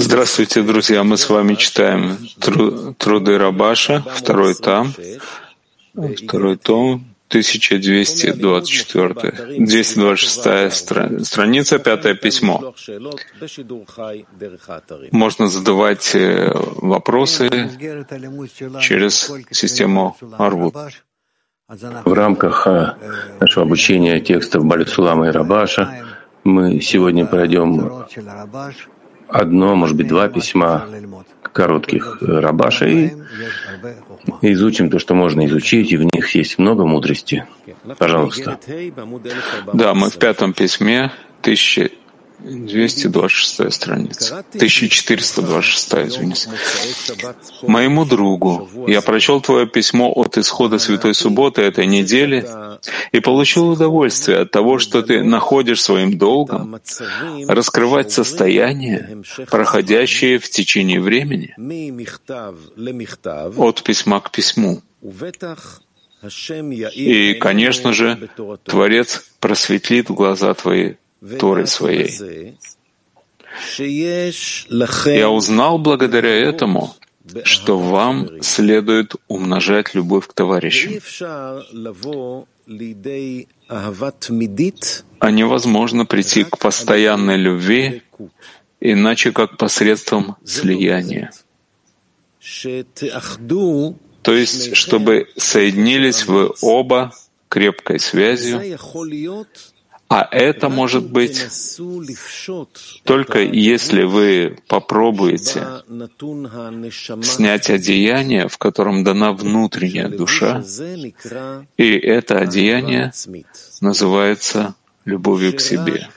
Здравствуйте, друзья. Мы с вами читаем тру труды Рабаша, второй там, второй том, 1224, 226 стра страница, пятое письмо. Можно задавать э, вопросы через систему Арвуд. В рамках э, нашего обучения текстов Балисулама и Рабаша мы сегодня пройдем одно, может быть, два письма коротких Рабаша и изучим то, что можно изучить, и в них есть много мудрости. Пожалуйста. Да, мы в пятом письме, 1000 226 страница. 1426, извините. Моему другу я прочел твое письмо от исхода Святой Субботы этой недели и получил удовольствие от того, что ты находишь своим долгом раскрывать состояния, проходящие в течение времени, от письма к письму. И, конечно же, Творец просветлит глаза твои Торы своей. Я узнал благодаря этому, что вам следует умножать любовь к товарищам. А невозможно прийти к постоянной любви, иначе как посредством слияния. То есть, чтобы соединились вы оба крепкой связью, а это может быть только если вы попробуете снять одеяние, в котором дана внутренняя душа, и это одеяние называется любовью к себе.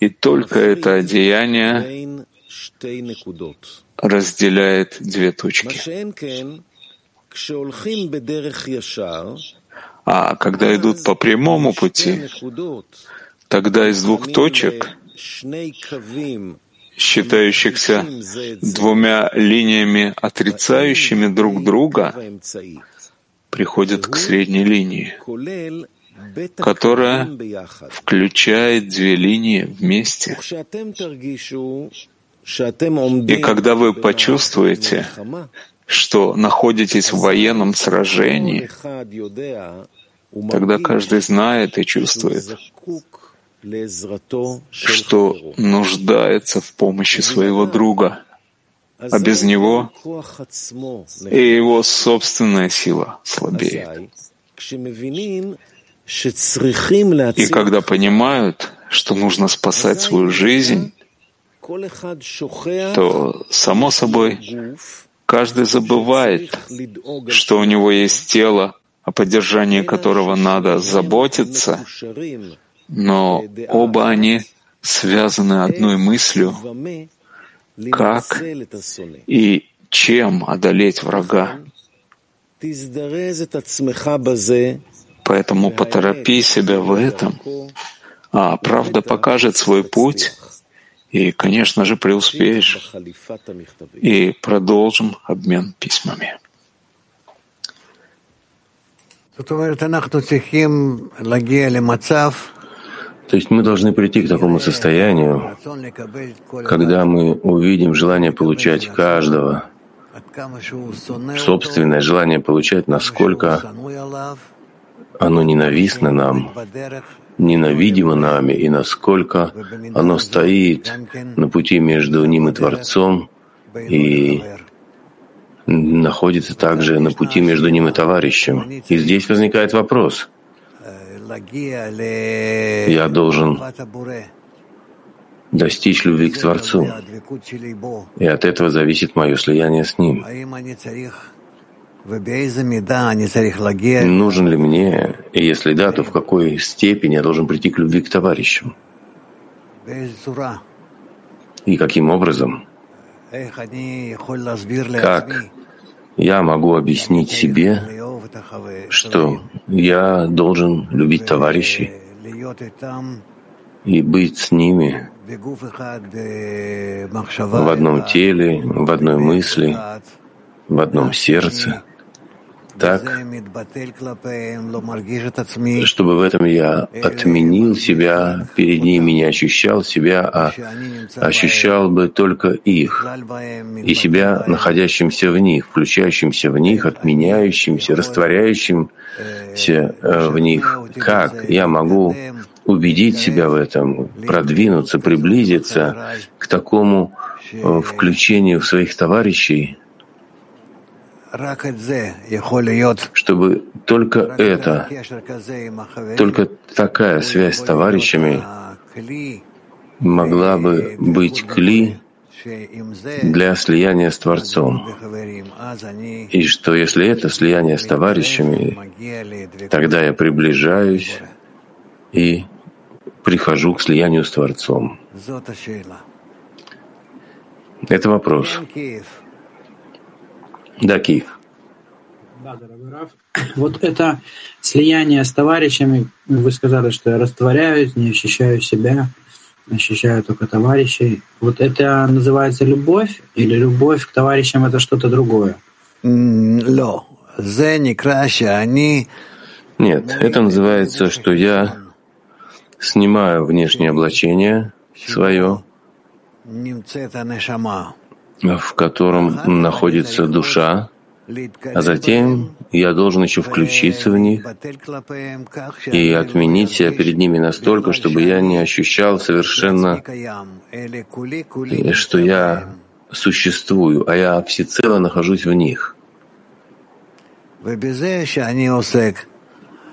И только это одеяние разделяет две точки. А когда идут по прямому пути, тогда из двух точек, считающихся двумя линиями, отрицающими друг друга, приходят к средней линии, которая включает две линии вместе. И когда вы почувствуете, что находитесь в военном сражении, тогда каждый знает и чувствует, что нуждается в помощи своего друга, а без него и его собственная сила слабеет. И когда понимают, что нужно спасать свою жизнь, то, само собой, Каждый забывает, что у него есть тело, о поддержании которого надо заботиться, но оба они связаны одной мыслью, как и чем одолеть врага. Поэтому поторопи себя в этом, а правда покажет свой путь, и, конечно же, преуспеешь. И продолжим обмен письмами. То есть мы должны прийти к такому состоянию, когда мы увидим желание получать каждого, собственное желание получать, насколько оно ненавистно нам, ненавидимо нами и насколько оно стоит на пути между ним и Творцом и находится также на пути между ним и товарищем. И здесь возникает вопрос. Я должен достичь любви к Творцу, и от этого зависит мое слияние с Ним. Нужен ли мне, и если да, то в какой степени я должен прийти к любви к товарищам? И каким образом? Как? я могу объяснить себе, что я должен любить товарищей и быть с ними в одном теле, в одной мысли, в одном сердце — так, чтобы в этом я отменил себя, перед ними не ощущал себя, а ощущал бы только их, и себя, находящимся в них, включающимся в них, отменяющимся, растворяющимся э, в них. Как я могу убедить себя в этом, продвинуться, приблизиться к такому э, включению в своих товарищей, чтобы только это, только такая связь с товарищами могла бы быть кли для слияния с Творцом. И что если это слияние с товарищами, тогда я приближаюсь и прихожу к слиянию с Творцом. Это вопрос. Да, Киев. Да, дорогой Раф. Вот это слияние с товарищами, вы сказали, что я растворяюсь, не ощущаю себя, ощущаю только товарищей. Вот это называется любовь или любовь к товарищам это что-то другое? Нет, это называется, что я снимаю внешнее облачение свое, в котором находится душа, а затем я должен еще включиться в них и отменить себя перед ними настолько, чтобы я не ощущал совершенно, что я существую, а я всецело нахожусь в них.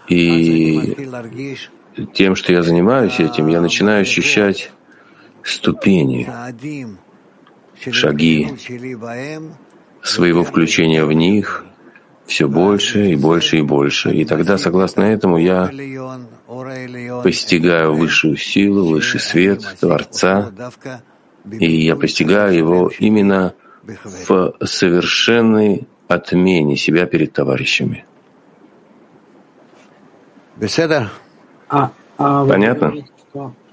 И тем, что я занимаюсь этим, я начинаю ощущать ступени, шаги своего включения в них все больше и больше и больше. И тогда, согласно этому, я постигаю высшую силу, высший свет Творца, и я постигаю его именно в совершенной отмене себя перед товарищами. А, а Понятно?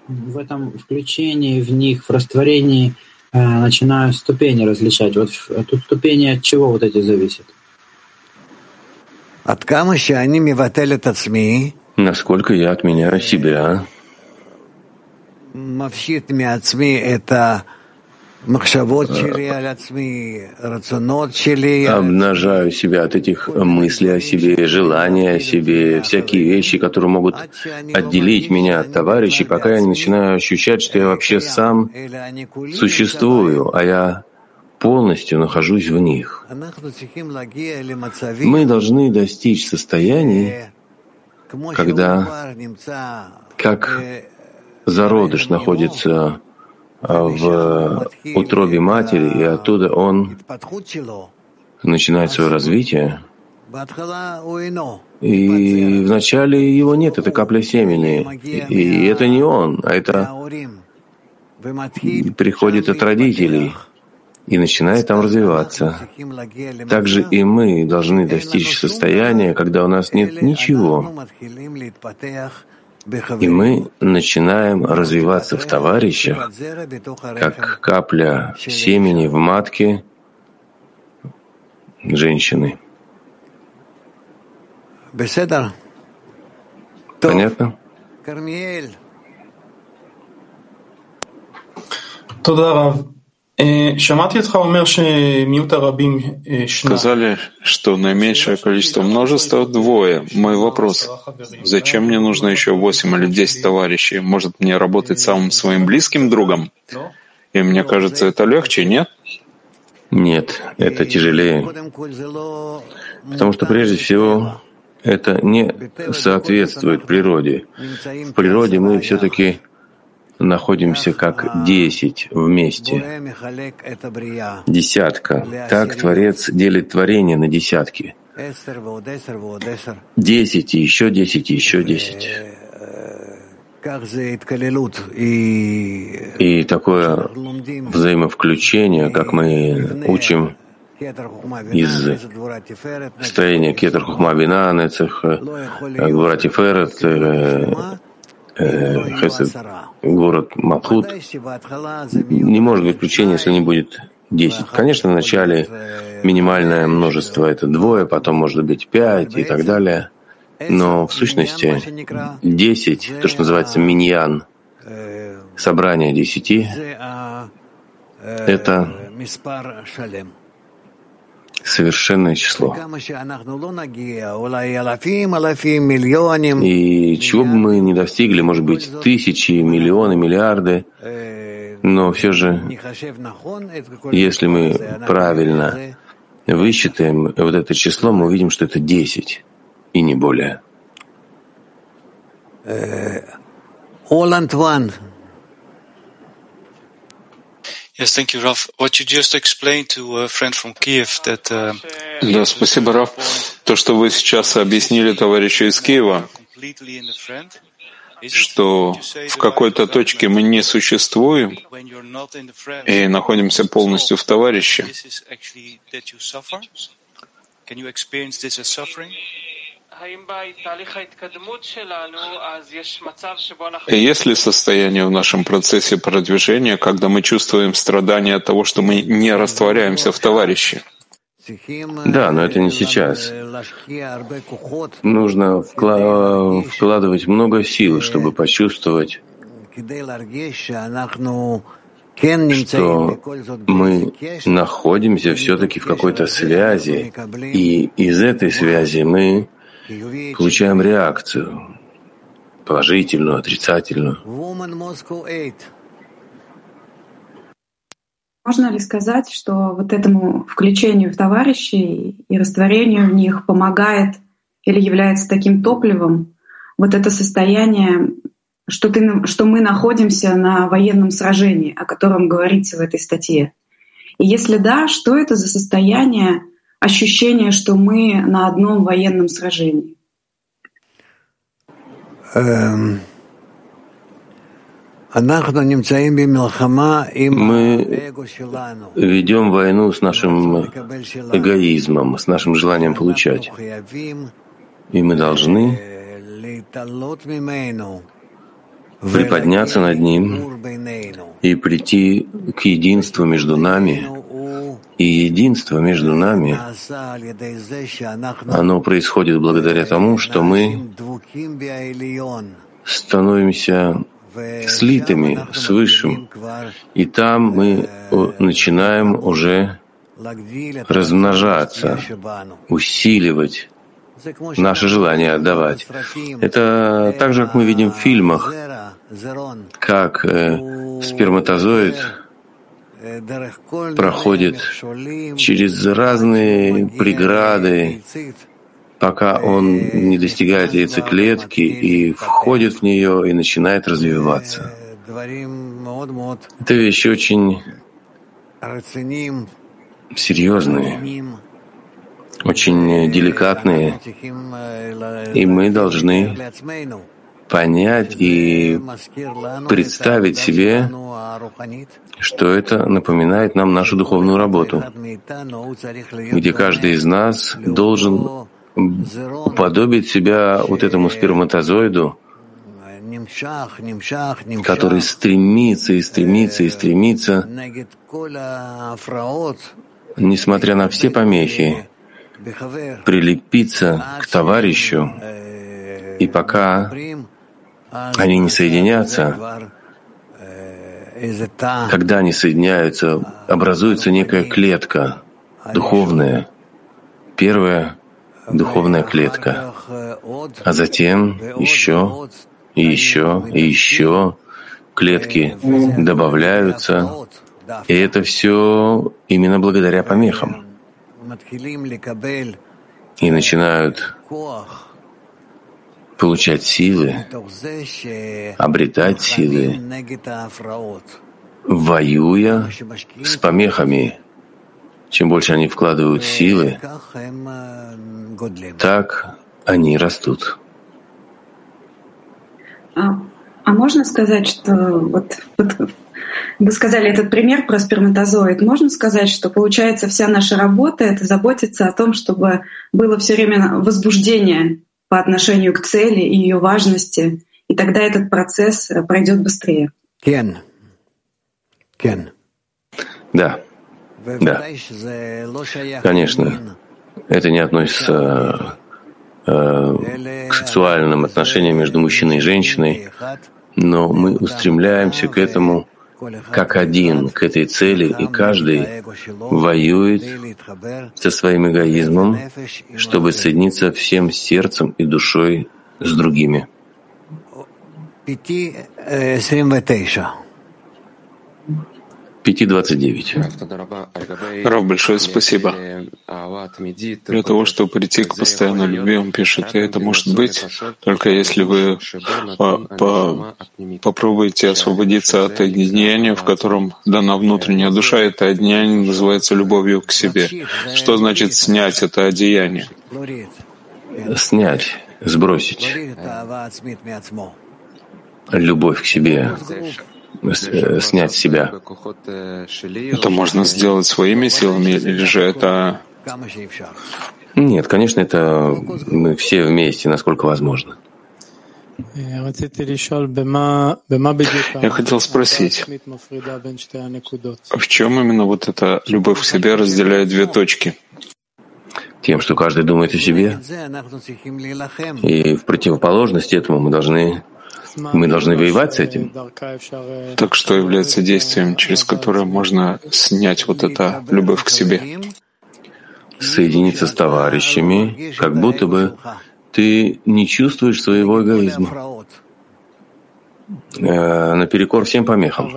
В этом включении в них, в растворении начинаю ступени различать. Вот тут ступени от чего вот эти зависят? От Насколько я отменяю себя. это Обнажаю себя от этих мыслей о себе, желаний о себе, всякие вещи, которые могут отделить меня от товарищей, пока я не начинаю ощущать, что я вообще сам существую, а я полностью нахожусь в них. Мы должны достичь состояний, когда как зародыш находится в утробе матери, и оттуда он начинает свое развитие. И вначале его нет, это капля семени. И это не он, а это приходит от родителей и начинает там развиваться. Также и мы должны достичь состояния, когда у нас нет ничего, и мы начинаем развиваться в товарищах, как капля семени в матке женщины. Понятно? Туда, Сказали, что наименьшее количество множества двое. Мой вопрос. Зачем мне нужно еще восемь или десять товарищей? Может, мне работать самым своим близким другом? И мне кажется, это легче, нет? Нет, это тяжелее. Потому что прежде всего это не соответствует природе. В природе мы все-таки находимся как десять вместе. Десятка. Так Творец делит творение на десятки. Десять, и еще десять, и еще десять. И такое взаимовключение, как мы учим из строения Кетер Хухма Бина, Нецех, Гвара Тиферет, Хесед, город Малхут, не может быть включения, если не будет 10. Конечно, вначале минимальное множество — это двое, потом может быть пять и так далее. Но в сущности 10, то, что называется миньян, собрание десяти, это совершенное число. И чего бы мы не достигли, может быть, тысячи, миллионы, миллиарды, но все же, если мы правильно высчитаем вот это число, мы увидим, что это 10 и не более. Holland One. Yes, thank you, Raf. What you just explained to a friend from Kiev that. Uh, да, спасибо, Раф. То, что вы сейчас объяснили товарищу из Киева, что в какой-то точке мы не существуем и находимся полностью в товарище. И есть ли состояние в нашем процессе продвижения, когда мы чувствуем страдания от того, что мы не растворяемся в товарище? Да, но это не сейчас. Нужно вкладывать много сил, чтобы почувствовать, что мы находимся все-таки в какой-то связи, и из этой связи мы получаем реакцию, положительную, отрицательную. Можно ли сказать, что вот этому включению в товарищей и растворению в них помогает или является таким топливом вот это состояние, что, ты, что мы находимся на военном сражении, о котором говорится в этой статье? И если да, что это за состояние, ощущение, что мы на одном военном сражении? Эм, мы ведем войну с нашим эгоизмом, с нашим желанием получать. И мы должны приподняться над ним и прийти к единству между нами. И единство между нами, оно происходит благодаря тому, что мы становимся слитыми с Высшим, и там мы начинаем уже размножаться, усиливать наше желание отдавать. Это так же, как мы видим в фильмах, как э, сперматозоид проходит через разные преграды, пока он не достигает яйцеклетки и входит в нее и начинает развиваться. Это вещи очень серьезные, очень деликатные, и мы должны понять и представить себе, что это напоминает нам нашу духовную работу, где каждый из нас должен уподобить себя вот этому сперматозоиду, который стремится и стремится и стремится, несмотря на все помехи, прилепиться к товарищу, и пока они не соединятся, когда они соединяются, образуется некая клетка духовная, первая духовная клетка, а затем еще и еще и еще клетки добавляются, и это все именно благодаря помехам. И начинают получать силы, обретать силы, воюя с помехами. Чем больше они вкладывают силы, так они растут. А, а можно сказать, что вот, вот вы сказали этот пример про сперматозоид. Можно сказать, что получается вся наша работа — это заботиться о том, чтобы было все время возбуждение по отношению к цели и ее важности, и тогда этот процесс э, пройдет быстрее. Кен. Кен. Да. Да. Конечно, это не относится э, к сексуальным отношениям между мужчиной и женщиной, но мы устремляемся к этому как один, к этой цели, и каждый воюет со своим эгоизмом, чтобы соединиться всем сердцем и душой с другими. 5.29. Рав, большое спасибо. Для того, чтобы прийти к постоянной любви, он пишет, и это может быть только если вы по по попробуете освободиться от одеяния, в котором дана внутренняя душа. Это одеяние называется любовью к себе. Что значит снять это одеяние? Снять, сбросить любовь к себе, снять с себя. Это можно сделать своими силами, или же это... Нет, конечно, это мы все вместе, насколько возможно. Я хотел спросить, в чем именно вот эта любовь к себе разделяет две точки? Тем, что каждый думает о себе. И в противоположность этому мы должны мы должны воевать с этим. Так что является действием, через которое можно снять вот это любовь к себе? Соединиться с товарищами, как будто бы ты не чувствуешь своего эгоизма. Э, наперекор всем помехам.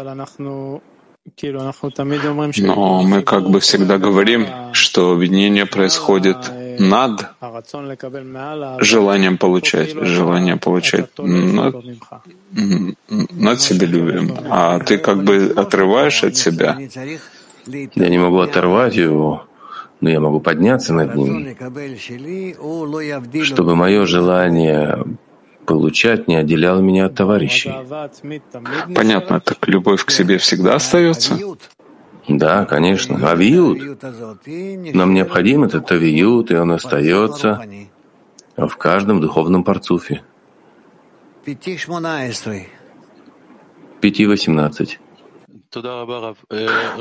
Но мы как бы всегда говорим, что объединение происходит над желанием получать, желанием получать над, над себелюбием, а ты как бы отрываешь от себя. Я не могу оторвать его, но я могу подняться над ним, чтобы мое желание получать не отделяло меня от товарищей. Понятно, так любовь к себе всегда остается? Да, конечно. Авиют. Нам необходим этот авиют, и он остается в каждом духовном парцуфе. Пяти восемнадцать.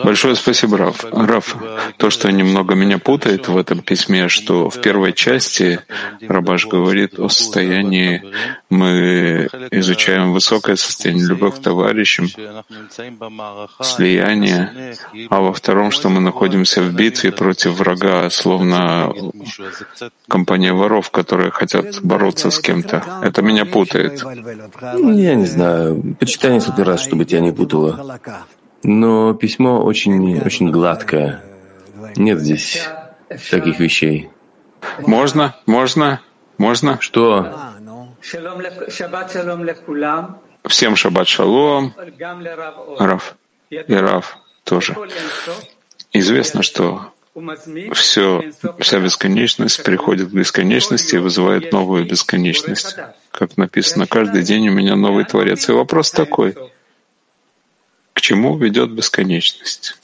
Большое спасибо, Раф. Раф, то, что немного меня путает в этом письме, что в первой части Рабаш говорит о состоянии, мы изучаем высокое состояние, любовь к товарищам, слияние, а во втором, что мы находимся в битве против врага, словно компания воров, которые хотят бороться с кем-то. Это меня путает. Я не знаю. Почитай несколько раз, чтобы тебя не путало. Но письмо очень, очень гладкое. Нет здесь таких вещей. Можно? Можно? Можно? Что? Всем шаббат шалом. Раф. И Раф тоже. Известно, что все, вся бесконечность приходит к бесконечности и вызывает новую бесконечность. Как написано, каждый день у меня новый Творец. И вопрос такой — к чему ведет бесконечность?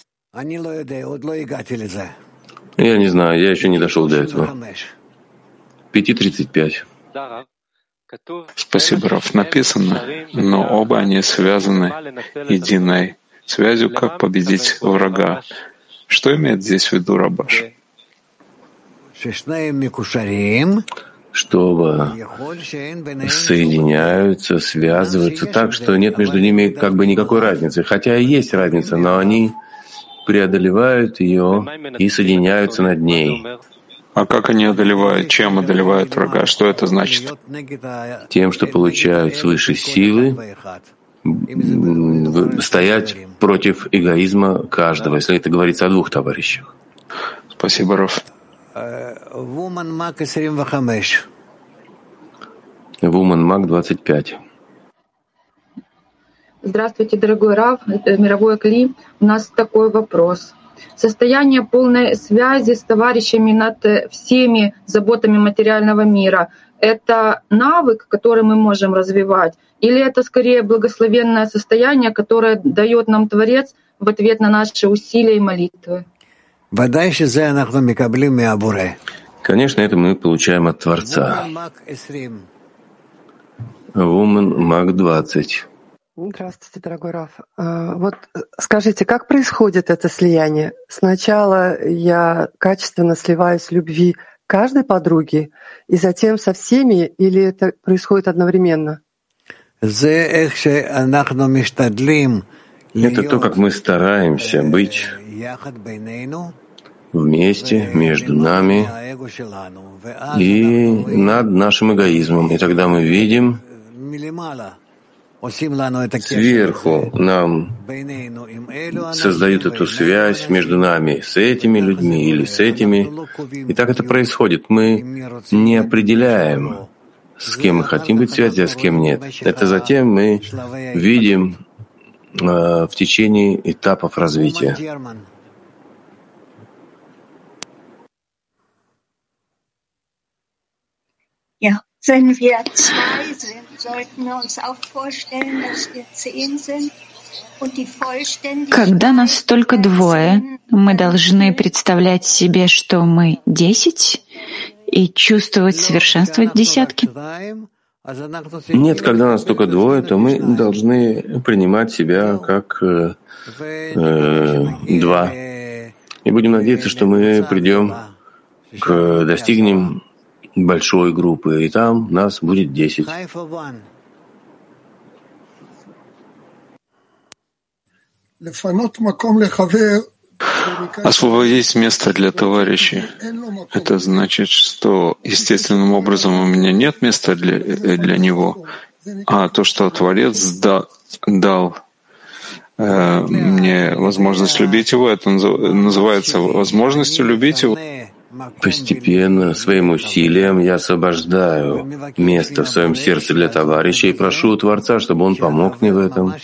Я не знаю, я еще не дошел до этого. 5.35. Спасибо, Раф. Написано, но оба они связаны единой связью, как победить врага. Что имеет здесь в виду Рабаш? Что соединяются, связываются так, что нет между ними как бы никакой разницы. Хотя и есть разница, но они преодолевают ее и соединяются над ней. А как они одолевают? Чем одолевают врага? Что это значит? Тем, что получают свыше силы стоять против эгоизма каждого, если это говорится о двух товарищах. Спасибо, Раф. Woman Mac 25. Woman Mac 25. Здравствуйте, дорогой Рав, мировой Кли. У нас такой вопрос. Состояние полной связи с товарищами над всеми заботами материального мира — это навык, который мы можем развивать, или это скорее благословенное состояние, которое дает нам Творец в ответ на наши усилия и молитвы? Конечно, это мы получаем от Творца. Woman Маг 20. Здравствуйте, дорогой Раф. А, вот э, скажите, как происходит это слияние? Сначала я качественно сливаюсь в любви каждой подруги, и затем со всеми, или это происходит одновременно? Это то, как мы стараемся быть вместе, между нами и над нашим эгоизмом. И тогда мы видим Сверху нам создают эту связь между нами с этими людьми или с этими. И так это происходит. Мы не определяем, с кем мы хотим быть в связи, а с кем нет. Это затем мы видим в течение этапов развития. Ja, wenn wir zwei sind, sollten wir uns auch vorstellen, dass wir zehn sind. Когда нас только двое, мы должны представлять себе, что мы десять, и чувствовать совершенство десятки. Нет, когда нас только двое, то мы должны принимать себя как э, э, два. И будем надеяться, что мы придем к достигнем большой группы, и там нас будет десять. Освободить место для товарищей. Это значит, что естественным образом у меня нет места для, для него, а то, что Творец да, дал э, мне возможность любить его, это называется возможностью любить его. Постепенно, своим усилием я освобождаю место в своем сердце для товарища и прошу у Творца, чтобы он помог мне в этом,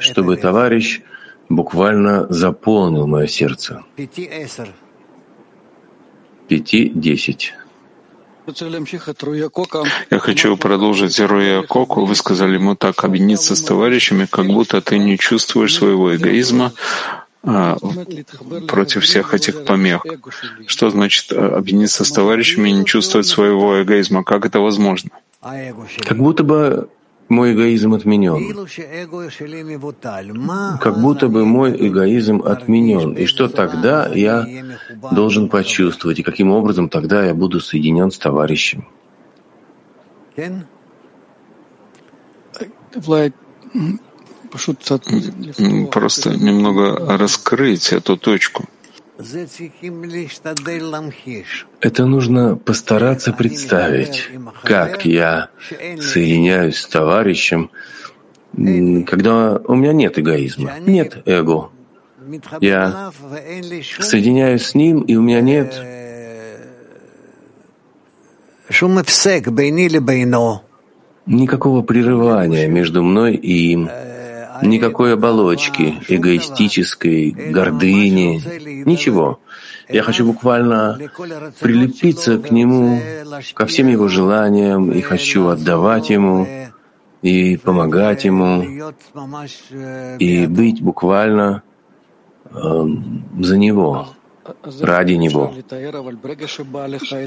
чтобы товарищ буквально заполнил мое сердце. Пяти-десять. Я хочу продолжить Руя Коку. Вы сказали ему так, объединиться с товарищами, как будто ты не чувствуешь своего эгоизма, а, против всех этих помех. Что значит э, объединиться с товарищами и не чувствовать своего эгоизма? Как это возможно? Как будто бы мой эгоизм отменен. Как будто бы мой эгоизм отменен. И что тогда я должен почувствовать? И каким образом тогда я буду соединен с товарищем? Просто немного раскрыть эту точку. Это нужно постараться представить, как я соединяюсь с товарищем, когда у меня нет эгоизма, нет эго. Я соединяюсь с ним, и у меня нет никакого прерывания между мной и им никакой оболочки, эгоистической, гордыни, ничего. Я хочу буквально прилепиться к нему, ко всем его желаниям, и хочу отдавать ему, и помогать ему, и быть буквально э, за него ради него.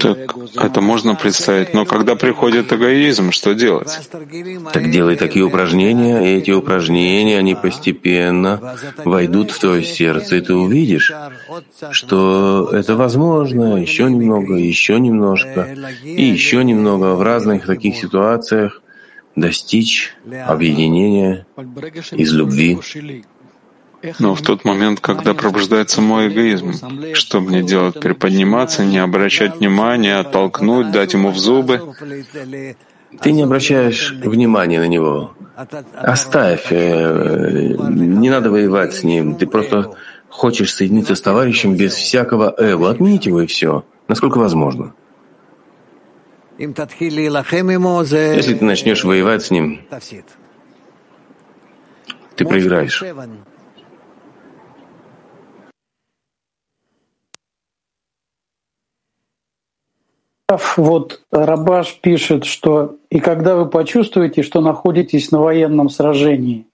Так это можно представить, но когда приходит эгоизм, что делать? Так делай такие упражнения, и эти упражнения, они постепенно войдут в твое сердце, и ты увидишь, что это возможно, еще немного, еще немножко, и еще немного в разных таких ситуациях достичь объединения из любви. Но в тот момент, когда пробуждается мой эгоизм, что мне делать? Приподниматься, не обращать внимания, оттолкнуть, дать ему в зубы? Ты не обращаешь внимания на него. Оставь. Э, не надо воевать с ним. Ты просто хочешь соединиться с товарищем без всякого эго. Отменить его и все. Насколько возможно. Если ты начнешь воевать с ним, ты проиграешь. Вот Рабаш пишет, что и когда вы почувствуете, что находитесь на военном сражении,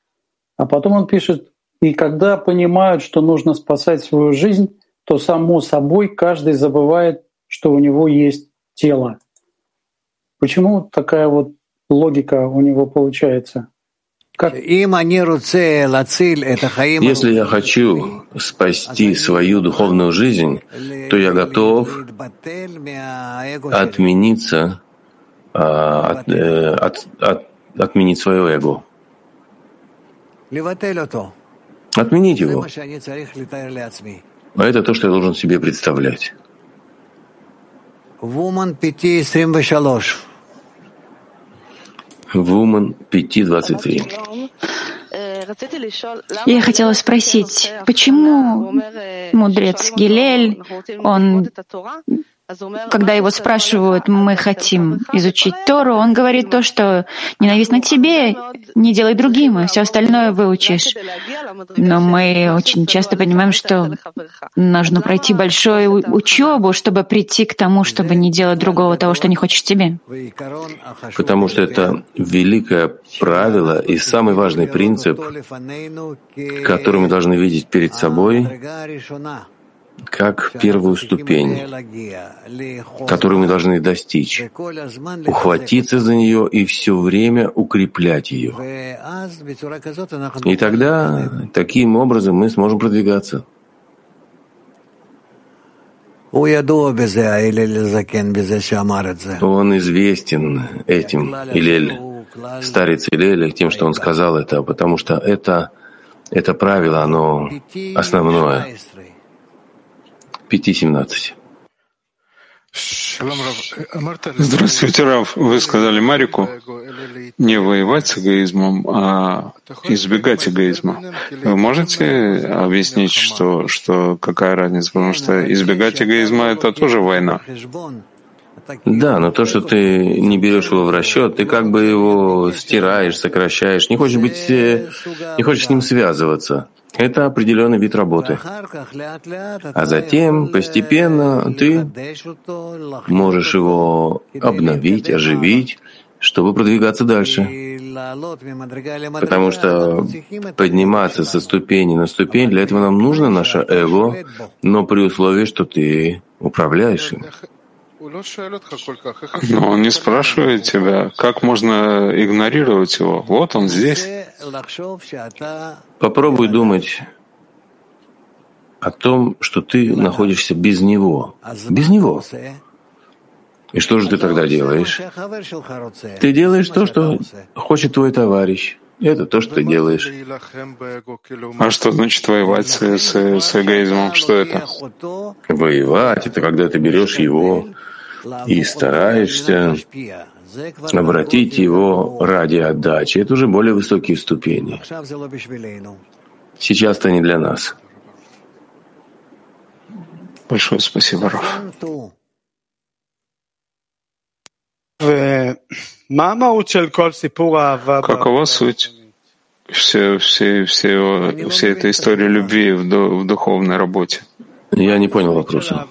а потом он пишет, и когда понимают, что нужно спасать свою жизнь, то само собой каждый забывает, что у него есть тело. Почему такая вот логика у него получается? Если я хочу спасти свою духовную жизнь, то я готов отмениться, от, от, от, отменить свое эго. Отменить его. А это то, что я должен себе представлять. Вумен 5.23. Я хотела спросить, почему мудрец Гилель, он когда его спрашивают, мы хотим изучить Тору, он говорит то, что ненавистно тебе, не делай другим, и все остальное выучишь. Но мы очень часто понимаем, что нужно пройти большую учебу, чтобы прийти к тому, чтобы не делать другого того, что не хочешь тебе. Потому что это великое правило и самый важный принцип, который мы должны видеть перед собой, как первую ступень, которую мы должны достичь, ухватиться за нее и все время укреплять ее. И тогда таким образом мы сможем продвигаться. Он известен этим, Илель, старец Илель, тем, что он сказал это, потому что это, это правило, оно основное. 5.17. Здравствуйте, Рав. Вы сказали Марику не воевать с эгоизмом, а избегать эгоизма. Вы можете объяснить, что, что какая разница? Потому что избегать эгоизма — это тоже война. Да, но то, что ты не берешь его в расчет, ты как бы его стираешь, сокращаешь, не хочешь быть, э, не хочешь с ним связываться. Это определенный вид работы. А затем постепенно ты можешь его обновить, оживить, чтобы продвигаться дальше. Потому что подниматься со ступени на ступень, для этого нам нужно наше эго, но при условии, что ты управляешь им. Но он не спрашивает тебя, как можно игнорировать его. Вот он здесь. Попробуй думать о том, что ты находишься без него. Без него. И что же ты тогда делаешь? Ты делаешь то, что хочет твой товарищ. Это то, что ты делаешь. А что значит воевать с, с, с эгоизмом? Что это? Воевать — это когда ты берешь его и стараешься обратить его ради отдачи. Это уже более высокие ступени. Сейчас это не для нас. Большое спасибо, Раф. Какова суть все, все, все, всей этой истории любви в, в духовной работе? Я не понял вопроса.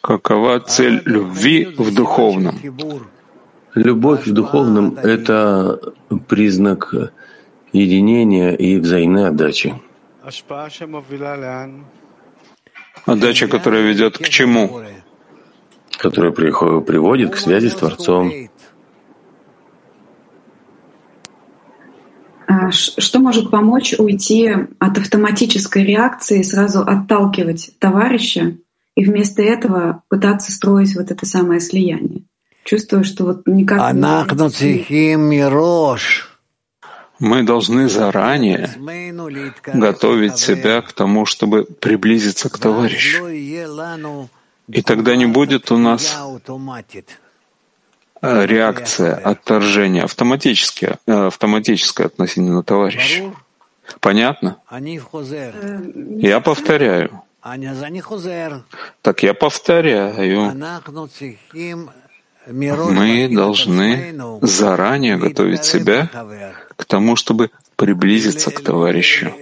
Какова цель любви в духовном? Любовь в духовном — это признак единения и взаимной отдачи. Отдача, которая ведет к чему? Которая приводит к связи с Творцом. А что может помочь уйти от автоматической реакции, сразу отталкивать товарища и вместо этого пытаться строить вот это самое слияние? Чувствую, что вот никак... Мы должны заранее готовить себя к тому, чтобы приблизиться к товарищу. И тогда не будет у нас реакция отторжения автоматически, э, автоматическая относительно товарища. Понятно? Я повторяю. Так я повторяю. Мы должны заранее готовить себя к тому, чтобы приблизиться к товарищу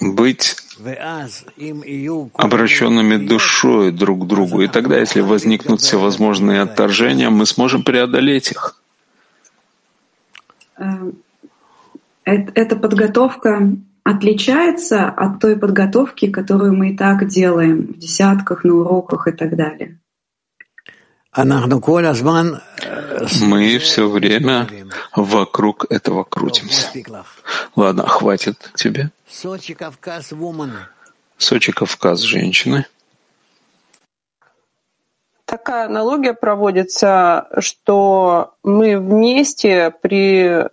быть обращенными душой друг к другу. И тогда, если возникнут все возможные отторжения, мы сможем преодолеть их. Эм, эта подготовка отличается от той подготовки, которую мы и так делаем в десятках, на уроках и так далее. Мы все время вокруг этого крутимся. Ладно, хватит тебе. Сочи Кавказ, женщины. Такая аналогия проводится, что мы вместе при э,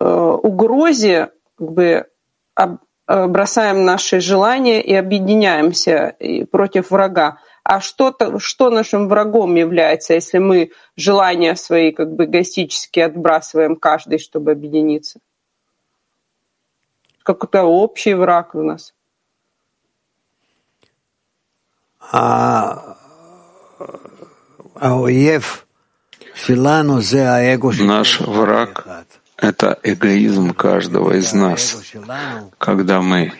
угрозе как бы об, э, бросаем наши желания и объединяемся против врага. А что, -то, что нашим врагом является, если мы желания свои как бы эгоистически отбрасываем каждый, чтобы объединиться? Какой-то общий враг у нас. А, Наш враг — это эгоизм каждого из нас. Когда мы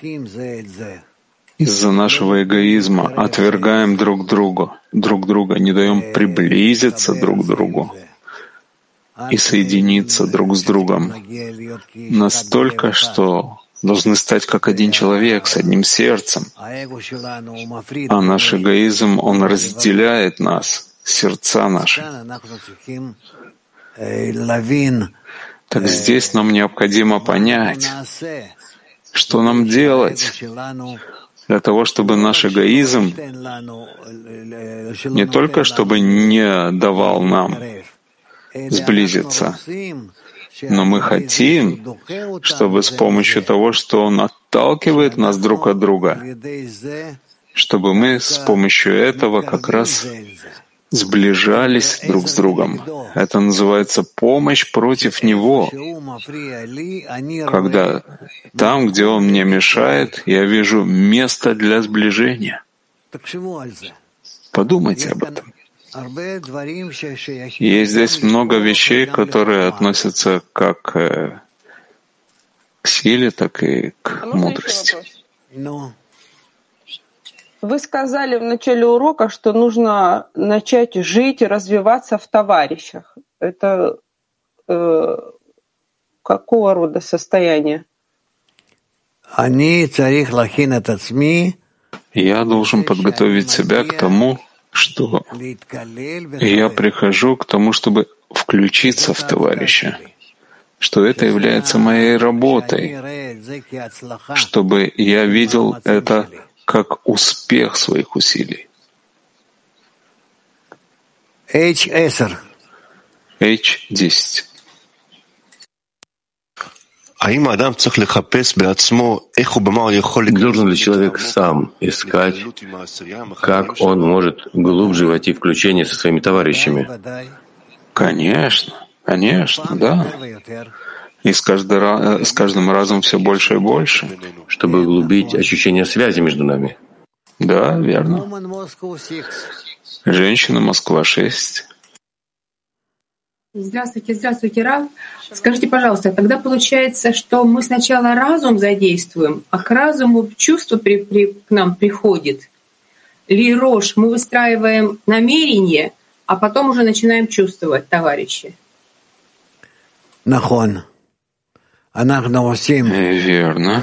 из-за нашего эгоизма отвергаем друг друга, друг друга, не даем приблизиться друг к другу и соединиться друг с другом настолько, что должны стать как один человек с одним сердцем. А наш эгоизм, он разделяет нас, сердца наши. Так здесь нам необходимо понять, что нам делать для того, чтобы наш эгоизм не только чтобы не давал нам сблизиться, но мы хотим, чтобы с помощью того, что Он отталкивает нас друг от друга, чтобы мы с помощью этого как раз сближались друг с другом. Это называется помощь против Него. Когда там, где Он мне мешает, я вижу место для сближения. Подумайте об этом. Есть здесь много вещей, которые относятся как э, к силе, так и к мудрости. Вы сказали в начале урока, что нужно начать жить и развиваться в товарищах. Это э, какого рода состояние? Я должен подготовить себя к тому, что я прихожу к тому, чтобы включиться в товарища, что это является моей работой, чтобы я видел это как успех своих усилий. H10. H10. Должен ли человек сам искать, как он может глубже войти в включение со своими товарищами? Конечно, конечно, да. И с, каждый, с каждым разом все больше и больше. Чтобы углубить ощущение связи между нами. Да, верно. Женщина Москва 6. Здравствуйте, здравствуйте, Рав. Скажите, пожалуйста, тогда получается, что мы сначала разум задействуем, а к разуму чувство при, при, к нам приходит. Ли рожь, мы выстраиваем намерение, а потом уже начинаем чувствовать, товарищи. Нахон. Верно.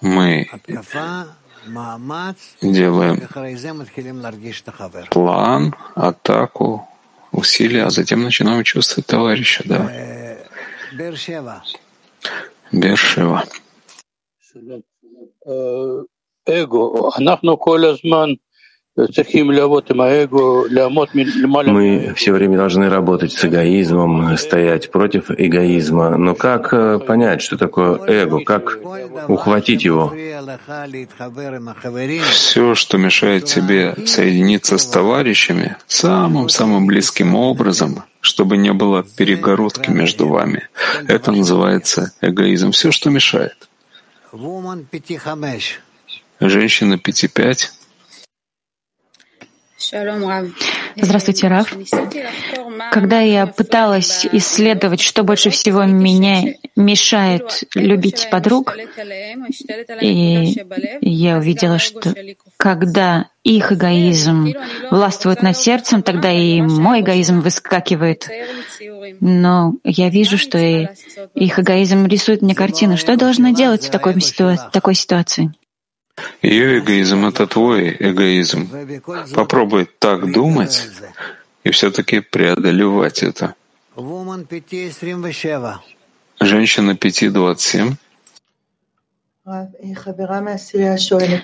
Мы делаем план, атаку, усилия, а затем начинаем чувствовать товарища, да. Бершева. Эго. Мы все время должны работать с эгоизмом, стоять против эгоизма. Но как э, понять, что такое эго? Как ухватить его? Все, что мешает тебе соединиться с товарищами, самым-самым близким образом, чтобы не было перегородки между вами, это называется эгоизм. Все, что мешает. Женщина 5,5 Здравствуйте, Раф. Когда я пыталась исследовать, что больше всего меня мешает любить подруг, и я увидела, что когда их эгоизм властвует над сердцем, тогда и мой эгоизм выскакивает. Но я вижу, что и их эгоизм рисует мне картину. Что я должна делать в такой, такой ситуации? Ее эгоизм — это твой эгоизм. Попробуй так думать и все-таки преодолевать это. Женщина 5.27.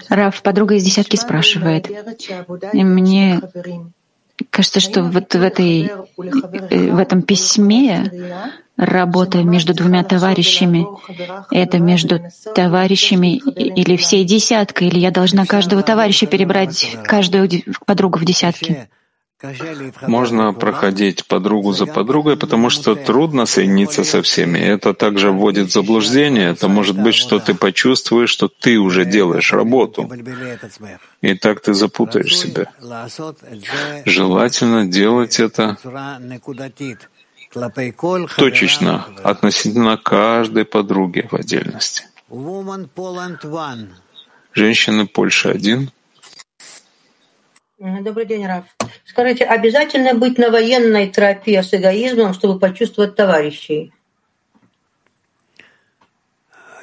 Раф, подруга из десятки спрашивает. Мне кажется, что вот в, этой, в этом письме работа между двумя товарищами — это между товарищами или всей десяткой, или я должна каждого товарища перебрать, каждую подругу в десятке? Можно проходить подругу за подругой, потому что трудно соединиться со всеми. Это также вводит в заблуждение. Это может быть, что ты почувствуешь, что ты уже делаешь работу. И так ты запутаешь себя. Желательно делать это точечно относительно каждой подруги в отдельности. Женщины Польши один. Добрый день, Раф. Скажите, обязательно быть на военной тропе с эгоизмом, чтобы почувствовать товарищей?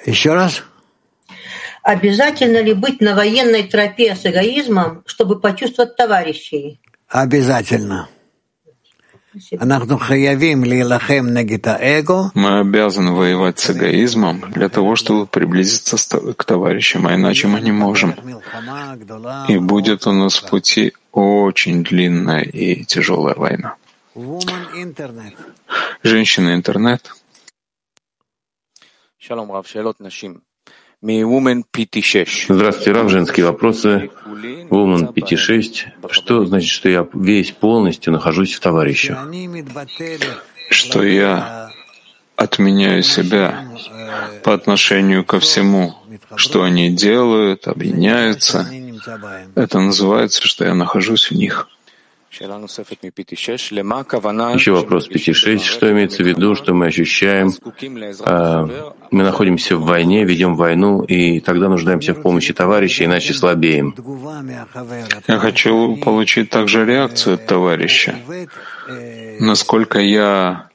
Еще раз. Обязательно ли быть на военной тропе с эгоизмом, чтобы почувствовать товарищей? Обязательно. Мы обязаны воевать с эгоизмом для того, чтобы приблизиться к товарищам, а иначе мы не можем. И будет у нас в пути очень длинная и тяжелая война. Женщина интернет. Здравствуйте, Рав. Женские вопросы. Woman 5.6. Что значит, что я весь полностью нахожусь в товарищах? Что я отменяю себя по отношению ко всему, что они делают, объединяются. Это называется, что я нахожусь в них. Еще вопрос 5.6. Что имеется в виду, что мы ощущаем? А, мы находимся в войне, ведем войну, и тогда нуждаемся в помощи товарища, иначе слабеем. Я хочу получить также реакцию от товарища. Насколько я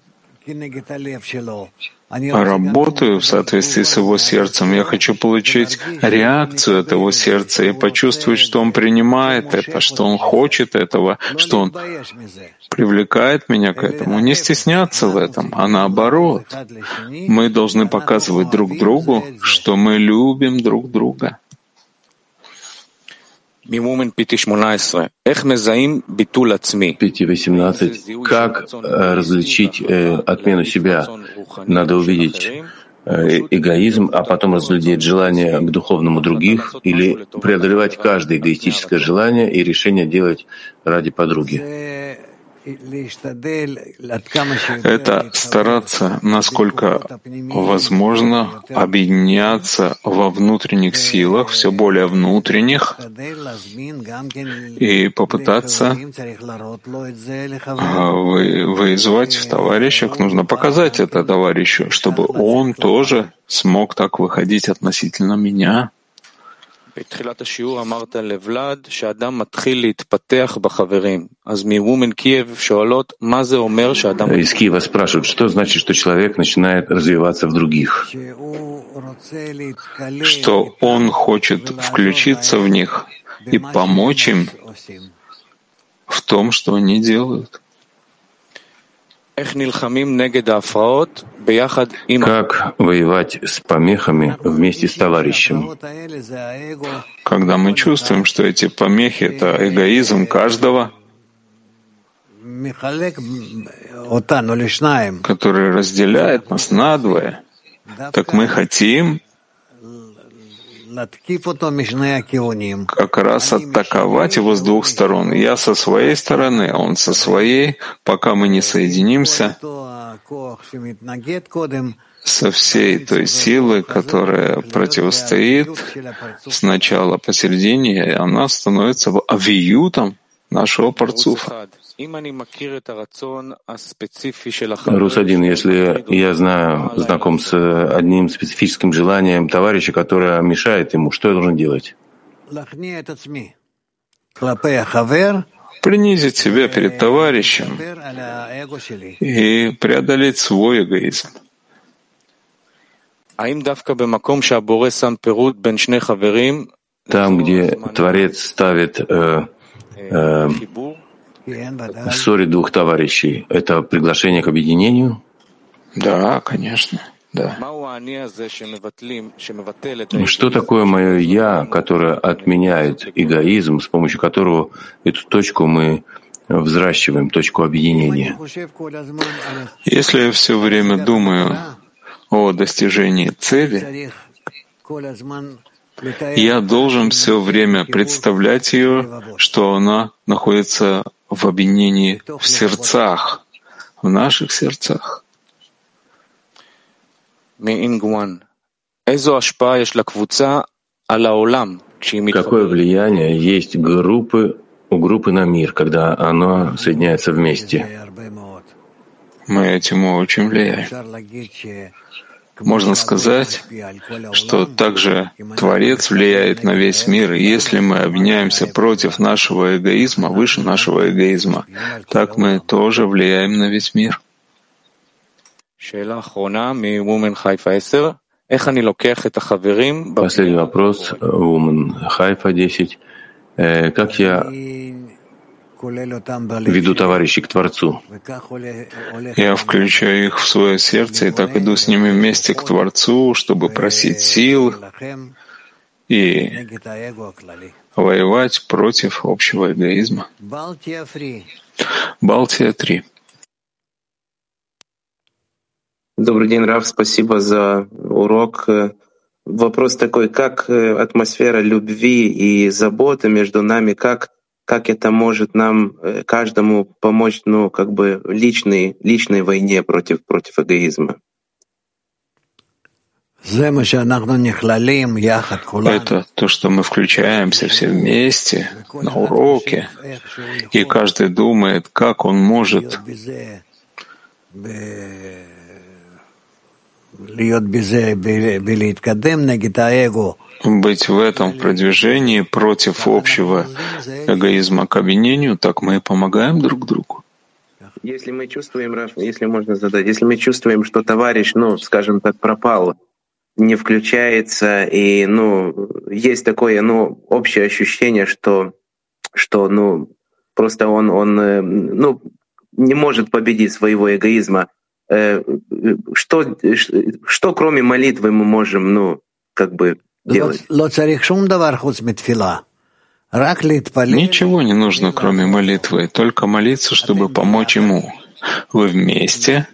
работаю в соответствии с его сердцем. Я хочу получить реакцию от его сердца и почувствовать, что он принимает это, что он хочет этого, что он привлекает меня к этому. Не стесняться в этом, а наоборот. Мы должны показывать друг другу, что мы любим друг друга. 5.18. Как э, различить э, отмену себя? Надо увидеть э, эгоизм, а потом разглядеть желание к духовному других или преодолевать каждое эгоистическое желание и решение делать ради подруги. Это стараться, насколько возможно, объединяться во внутренних силах, все более внутренних, и попытаться а, вызвать в товарищах, нужно показать это товарищу, чтобы он тоже смог так выходить относительно меня בתחילת השיעור אמרת לבלד שאדם מתחיל להתפתח בחברים. אז מוומן קייב שואלות, מה זה אומר שאדם... Из Киева спрашивают, что значит, что человек начинает развиваться в других? Что он хочет включиться в них и помочь им в том, что они делают. Как воевать с помехами вместе с товарищем? Когда мы чувствуем, что эти помехи — это эгоизм каждого, который разделяет нас надвое, так мы хотим как раз атаковать его с двух сторон. Я со своей стороны, а он со своей, пока мы не соединимся со всей той силы, которая противостоит сначала посередине, и она становится авиютом нашего парцуфа. Рус-1, если я знаю, знаком с одним специфическим желанием товарища, которое мешает ему, что я должен делать? Принизить себя перед товарищем и преодолеть свой эгоизм. Там, где Творец ставит э, э, ссоре двух товарищей — это приглашение к объединению? Да, конечно. Да. Что такое мое «я», которое отменяет эгоизм, с помощью которого эту точку мы взращиваем, точку объединения? Если я все время думаю о достижении цели, я должен все время представлять ее, что она находится в объединении в сердцах, в наших сердцах. Какое влияние есть группы у группы на мир, когда она соединяется вместе? Мы этим очень влияем. Можно сказать, что также Творец влияет на весь мир, и если мы объединяемся против нашего эгоизма, выше нашего эгоизма, так мы тоже влияем на весь мир. Последний вопрос, Woman Хайфа 10. Э, как я веду товарищей к Творцу? Я включаю их в свое сердце и так иду с ними вместе к Творцу, чтобы просить сил и воевать против общего эгоизма. Балтия 3. Добрый день, Раф, спасибо за урок. Вопрос такой, как э, атмосфера любви и заботы между нами, как, как это может нам э, каждому помочь, ну, как бы личной, личной войне против, против эгоизма? Это то, что мы включаемся все вместе на уроке, и каждый думает, как он может быть в этом продвижении против общего эгоизма к объединению, так мы и помогаем друг другу. Если мы чувствуем, если можно задать, если мы чувствуем, что товарищ, ну, скажем так, пропал, не включается, и, ну, есть такое, ну, общее ощущение, что, что, ну, просто он, он, э, ну, не может победить своего эгоизма, что, что кроме молитвы мы можем, ну, как бы делать? Ничего не нужно, кроме молитвы, только молиться, чтобы помочь ему. Вы вместе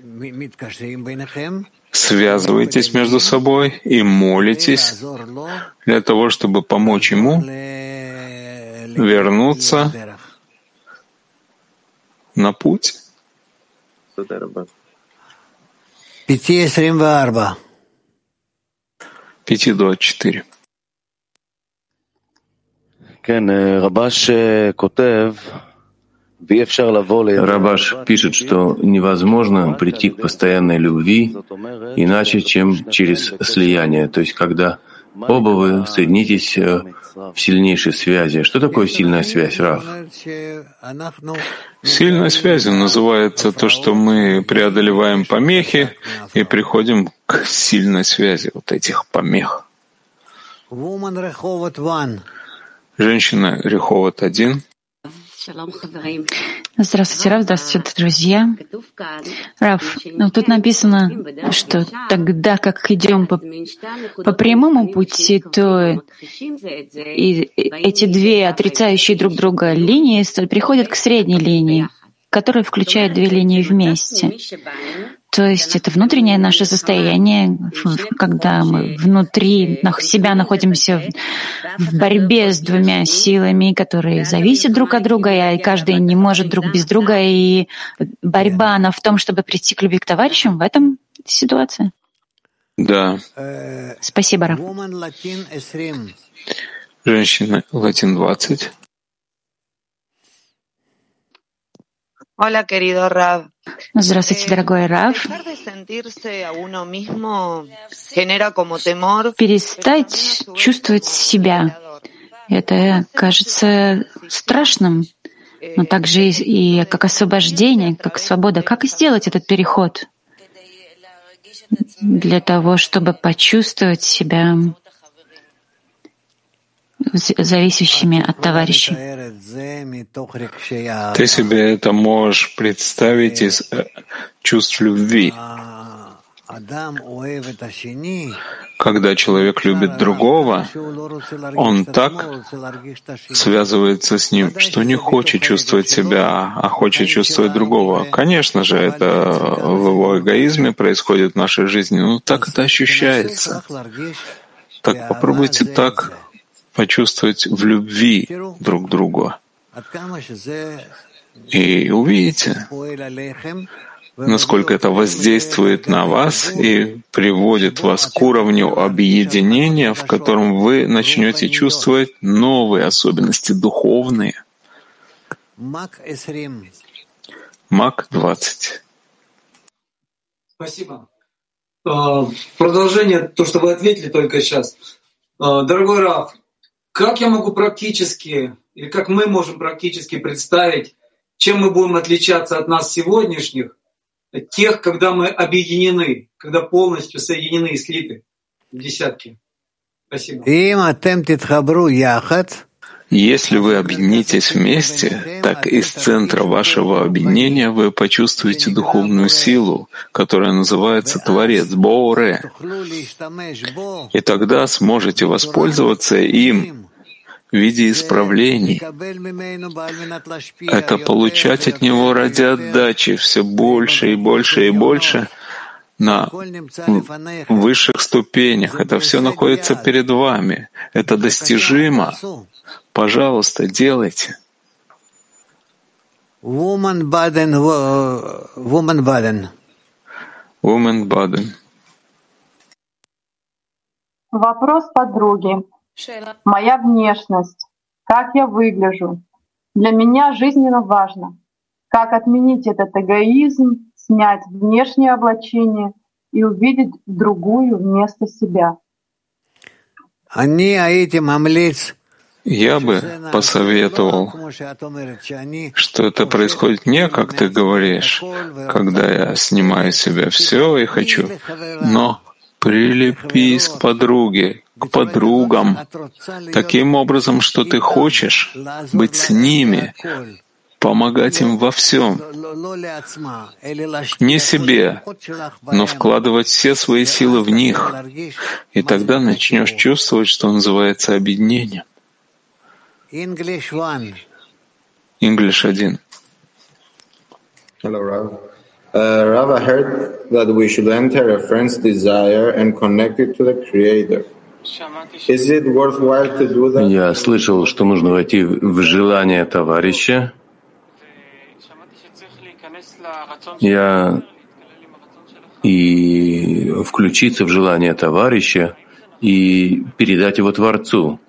связываетесь между собой и молитесь для того, чтобы помочь ему вернуться на путь. Пяти Пяти двадцать четыре. Рабаш пишет, что невозможно прийти к постоянной любви иначе, чем через слияние, то есть когда оба вы соединитесь э, в сильнейшей связи. Что такое сильная связь, Раф? Сильной связью называется то, что мы преодолеваем помехи и приходим к сильной связи вот этих помех. Женщина Реховод один. Здравствуйте, Раф, здравствуйте, друзья. Раф, ну, тут написано, что тогда как идем по, по прямому пути, то и эти две отрицающие друг друга линии приходят к средней линии, которая включает две линии вместе. То есть это внутреннее наше состояние, когда мы внутри себя находимся в борьбе с двумя силами, которые зависят друг от друга, и каждый не может друг без друга. И борьба, она в том, чтобы прийти к любви к товарищам, в этом ситуация. Да. Спасибо, Раф. Женщина Латин 20. Hola, querido Rab. Здравствуйте, дорогой Рав. Перестать чувствовать себя. Это кажется страшным, но также и как освобождение, как свобода. Как сделать этот переход для того, чтобы почувствовать себя зависящими от товарищей. Ты себе это можешь представить из э, чувств любви. Когда человек любит другого, он так связывается с ним, что не хочет чувствовать себя, а хочет чувствовать другого. Конечно же, это в его эгоизме происходит в нашей жизни, но так это ощущается. Так попробуйте так почувствовать в любви друг другу. И увидите, насколько это воздействует на вас и приводит вас к уровню объединения, в котором вы начнете чувствовать новые особенности духовные. Мак 20. Спасибо. А, продолжение, то, что вы ответили только сейчас. А, дорогой Раф, как я могу практически, или как мы можем практически представить, чем мы будем отличаться от нас сегодняшних, тех, когда мы объединены, когда полностью соединены и слиты в десятки. Спасибо. Если вы объединитесь вместе, так из центра вашего объединения вы почувствуете духовную силу, которая называется Творец, Боуре. И тогда сможете воспользоваться им в виде исправлений. Это получать от него ради отдачи все больше и больше и больше на высших ступенях. Это все находится перед вами. Это достижимо. Пожалуйста, делайте. Woman Baden, Woman Baden. Woman Baden. Вопрос подруги. Моя внешность, как я выгляжу. Для меня жизненно важно, как отменить этот эгоизм, снять внешнее облачение и увидеть другую вместо себя. Я бы посоветовал, что это происходит не, как ты говоришь, когда я снимаю с себя все и хочу, но прилепись к подруге, к подругам, таким образом, что ты хочешь быть с ними, помогать им во всем. Не себе, но вкладывать все свои силы в них. И тогда начнешь чувствовать, что называется объединением. English 1. Hello, Rav. Uh, Rav, I heard that we should enter a friend's desire and connect it to the Creator. Я слышал, что нужно войти в желание товарища. Я и включиться в желание товарища и передать его Творцу.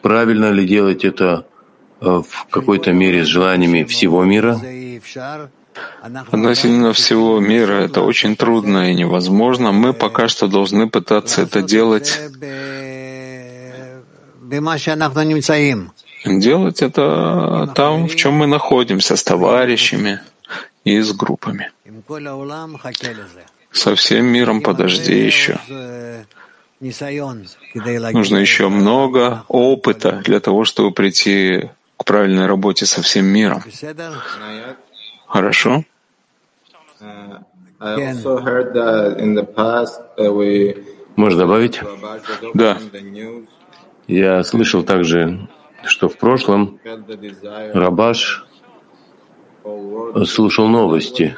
Правильно ли делать это э, в какой-то мере с желаниями всего мира? Относительно всего мира это очень трудно и невозможно. Мы пока что должны пытаться это делать делать это там, в чем мы находимся, с товарищами и с группами. Со всем миром подожди еще. Нужно еще много опыта для того, чтобы прийти к правильной работе со всем миром. Хорошо? Можно добавить? Да. Я слышал также, что в прошлом Рабаш слушал новости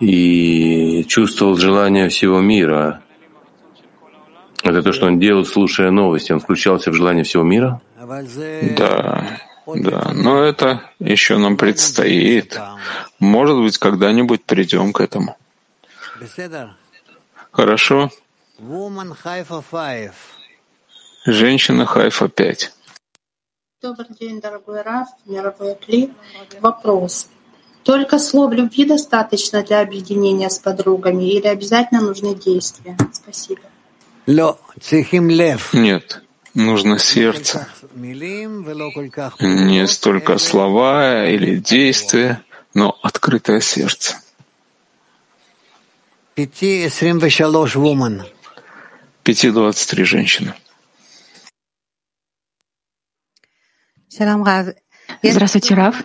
и чувствовал желание всего мира. Это то, что он делал, слушая новости. Он включался в желание всего мира? Да. Да, но это еще нам предстоит. Может быть, когда-нибудь придем к этому. Хорошо? Женщина Хайфа 5. Добрый день, дорогой Раф, мировой Кли. Вопрос. Только слов любви достаточно для объединения с подругами или обязательно нужны действия? Спасибо. Нет, нужно сердце. Не столько слова или действия, но открытое сердце. 5.23 женщины. Здравствуйте, Рав.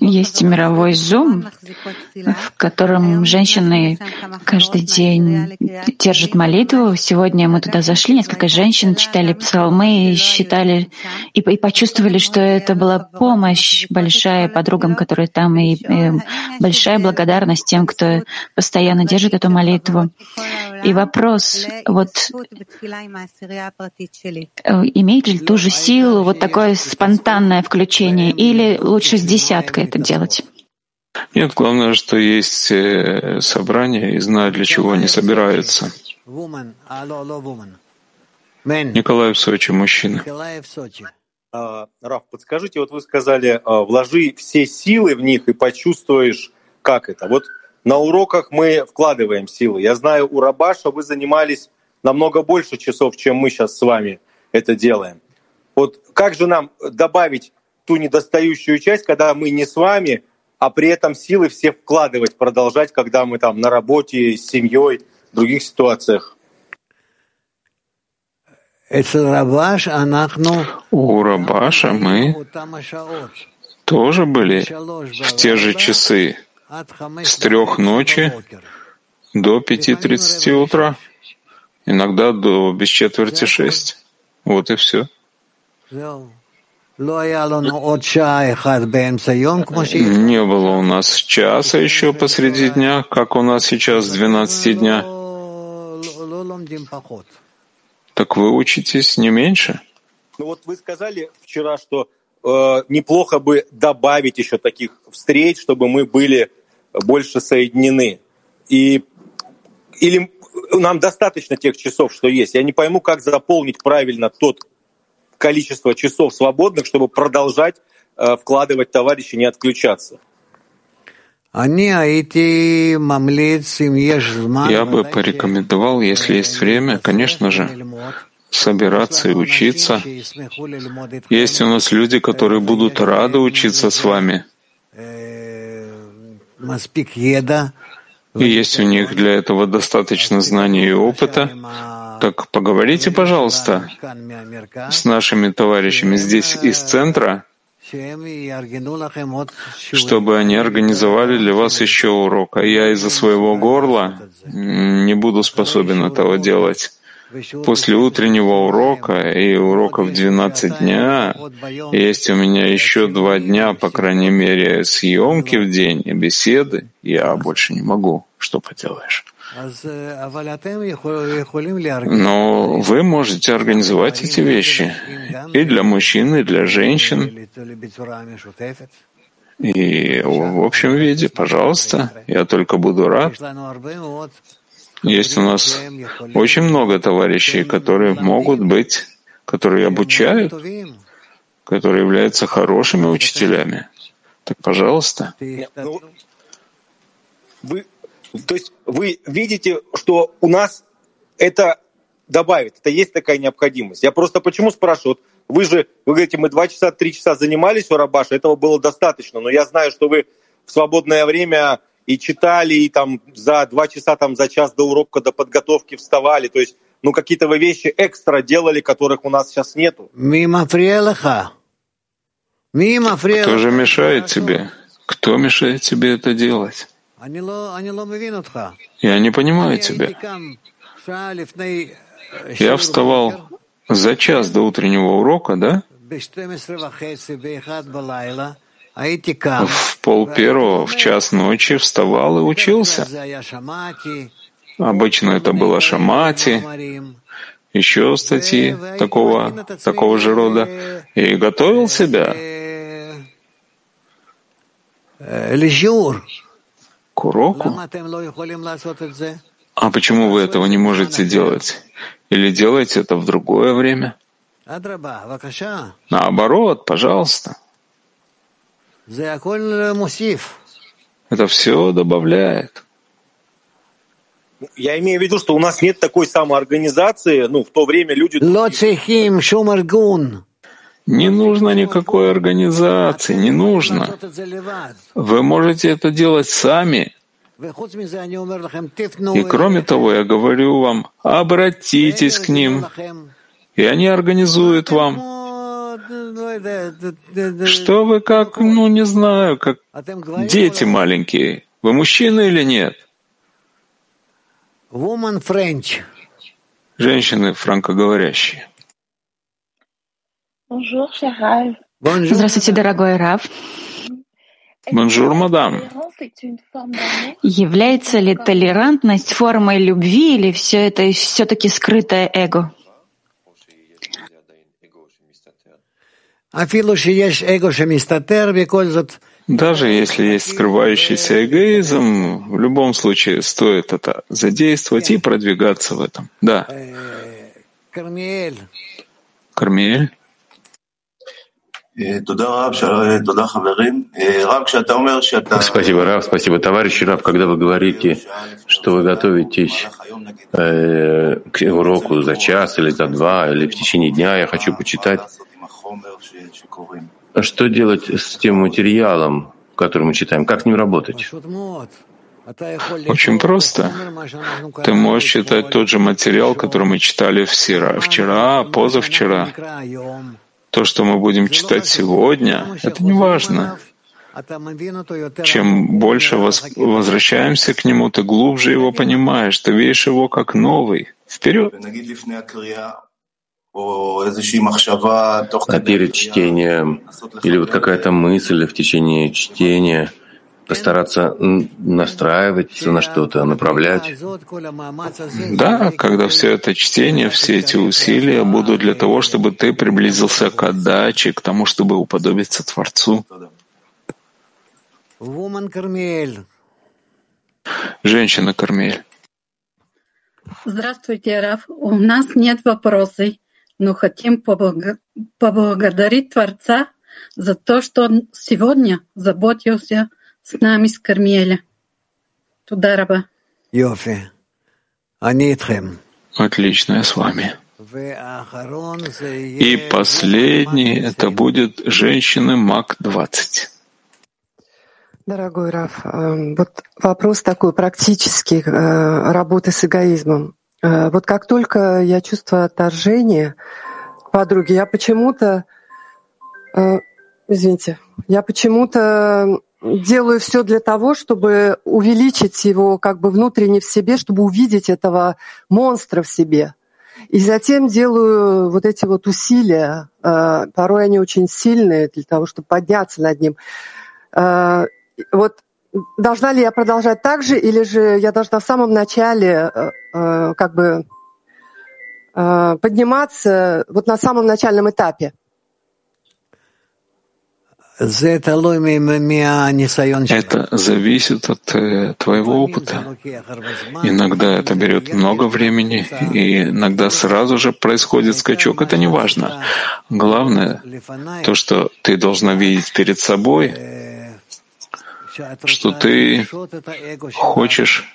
Есть мировой зум, в котором женщины каждый день держат молитву. Сегодня мы туда зашли, несколько женщин читали псалмы и считали, и, и почувствовали, что это была помощь большая подругам, которые там, и, и большая благодарность тем, кто постоянно держит эту молитву. И вопрос, вот э, имеет ли ту же силу вот такое спонтанное включение, или лучше с десяткой это делать? Нет, главное, что есть э, собрание и знают, для чего они собираются. Николай в Сочи, мужчина. А, Раф, подскажите, вот вы сказали, а, вложи все силы в них и почувствуешь, как это. Вот на уроках мы вкладываем силы. Я знаю, у Рабаша вы занимались намного больше часов, чем мы сейчас с вами это делаем. Вот как же нам добавить ту недостающую часть, когда мы не с вами, а при этом силы все вкладывать, продолжать, когда мы там на работе, с семьей, в других ситуациях? У Рабаша мы тоже были в те же часы, с трех ночи до пяти тридцати утра, иногда до без четверти шесть. Вот и все. Не было у нас часа еще посреди дня, как у нас сейчас 12 дня. Так вы учитесь не меньше? Ну вот вы сказали вчера, что э, неплохо бы добавить еще таких встреч, чтобы мы были больше соединены. И, или нам достаточно тех часов, что есть. Я не пойму, как заполнить правильно тот количество часов свободных, чтобы продолжать э, вкладывать товарищи, не отключаться. Я бы порекомендовал, если есть время, конечно же, собираться и учиться. Есть у нас люди, которые будут рады учиться с вами. И есть у них для этого достаточно знаний и опыта. Так поговорите, пожалуйста, с нашими товарищами здесь из центра, чтобы они организовали для вас еще урок. А я из-за своего горла не буду способен этого делать. После утреннего урока и урока в 12 дня есть у меня еще два дня, по крайней мере, съемки в день и беседы. Я больше не могу. Что поделаешь? Но вы можете организовать эти вещи и для мужчин, и для женщин. И в общем виде, пожалуйста, я только буду рад. Есть у нас очень много товарищей, которые могут быть, которые обучают, которые являются хорошими учителями. Так, пожалуйста. Ну, вы, то есть вы видите, что у нас это добавит, это есть такая необходимость. Я просто почему спрашиваю? Вы же, вы говорите, мы два часа, три часа занимались у Рабаша, этого было достаточно, но я знаю, что вы в свободное время и читали, и там за два часа, там за час до урока, до подготовки вставали. То есть, ну, какие-то вы вещи экстра делали, которых у нас сейчас нету. Кто же мешает тебе? Кто мешает тебе это делать? Я не понимаю тебя. Я вставал за час до утреннего урока, да? в пол первого, в час ночи вставал и учился. Обычно это было шамати, еще статьи такого, такого же рода, и готовил себя к уроку. А почему вы этого не можете делать? Или делаете это в другое время? Наоборот, пожалуйста. Это все добавляет. Я имею в виду, что у нас нет такой самоорганизации, ну, в то время люди... Не нужно никакой организации, не нужно. Вы можете это делать сами. И кроме того, я говорю вам, обратитесь к ним, и они организуют вам Что вы как, ну не знаю, как дети маленькие. Вы мужчина или нет? Woman French. Женщины франкоговорящие. Здравствуйте, дорогой Рав. Bonjour, madame. Является ли толерантность формой любви или все это все-таки скрытое эго? Даже если есть скрывающийся эгоизм, в любом случае стоит это задействовать и продвигаться в этом. Да. Кармиэль. Спасибо, Рав, спасибо, товарищи Рав. Когда вы говорите, что вы готовитесь э, к уроку за час или за два, или в течение дня, я хочу почитать, что делать с тем материалом, который мы читаем, как с ним работать? Очень просто. Ты можешь читать тот же материал, который мы читали вчера, вчера позавчера. То, что мы будем читать сегодня, это не важно. Чем больше возвращаемся к нему, ты глубже его понимаешь, ты видишь его как новый. Вперед! А перед чтением или вот какая-то мысль в течение чтения постараться настраиваться на что-то, направлять. Да, когда все это чтение, все эти усилия будут для того, чтобы ты приблизился к отдаче, к тому, чтобы уподобиться Творцу. Женщина Кармель. Здравствуйте, Раф. У нас нет вопросов, но хотим поблагодарить Творца за то, что он сегодня заботился с нами с Кармеля. Туда раба. Отлично, я с вами. И последний — это будет женщины МАК-20. Дорогой Раф, э, вот вопрос такой практический э, работы с эгоизмом. Э, вот как только я чувствую отторжение к подруге, я почему-то, извините, я почему-то делаю все для того, чтобы увеличить его как бы внутренне в себе, чтобы увидеть этого монстра в себе. И затем делаю вот эти вот усилия, э, порой они очень сильные для того, чтобы подняться над ним. Э, вот должна ли я продолжать так же, или же я должна в самом начале э, как бы подниматься вот на самом начальном этапе? Это зависит от э, твоего опыта. Иногда это берет много времени, и иногда сразу же происходит скачок. Это не важно. Главное, то, что ты должна видеть перед собой, что ты хочешь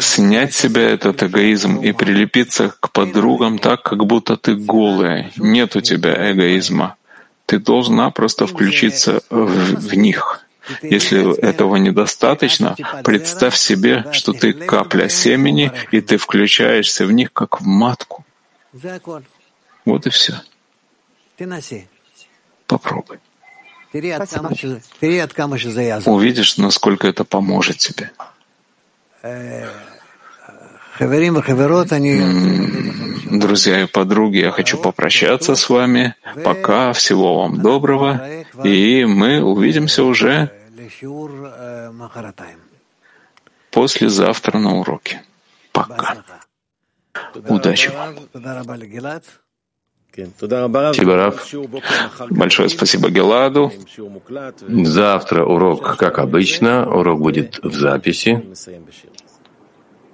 снять себя этот эгоизм и прилепиться к подругам так, как будто ты голая. Нет у тебя эгоизма. Ты должна просто включиться в, в них. Если этого недостаточно, представь себе, что ты капля семени, и ты включаешься в них, как в матку. Вот и все. Попробуй. Увидишь, насколько это поможет тебе. Друзья и подруги, я хочу попрощаться с вами. Пока, всего вам доброго, и мы увидимся уже послезавтра на уроке. Пока. Удачи вам. Тибарав. Большое спасибо Геладу. Завтра урок, как обычно, урок будет в записи.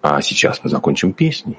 А сейчас мы закончим песней.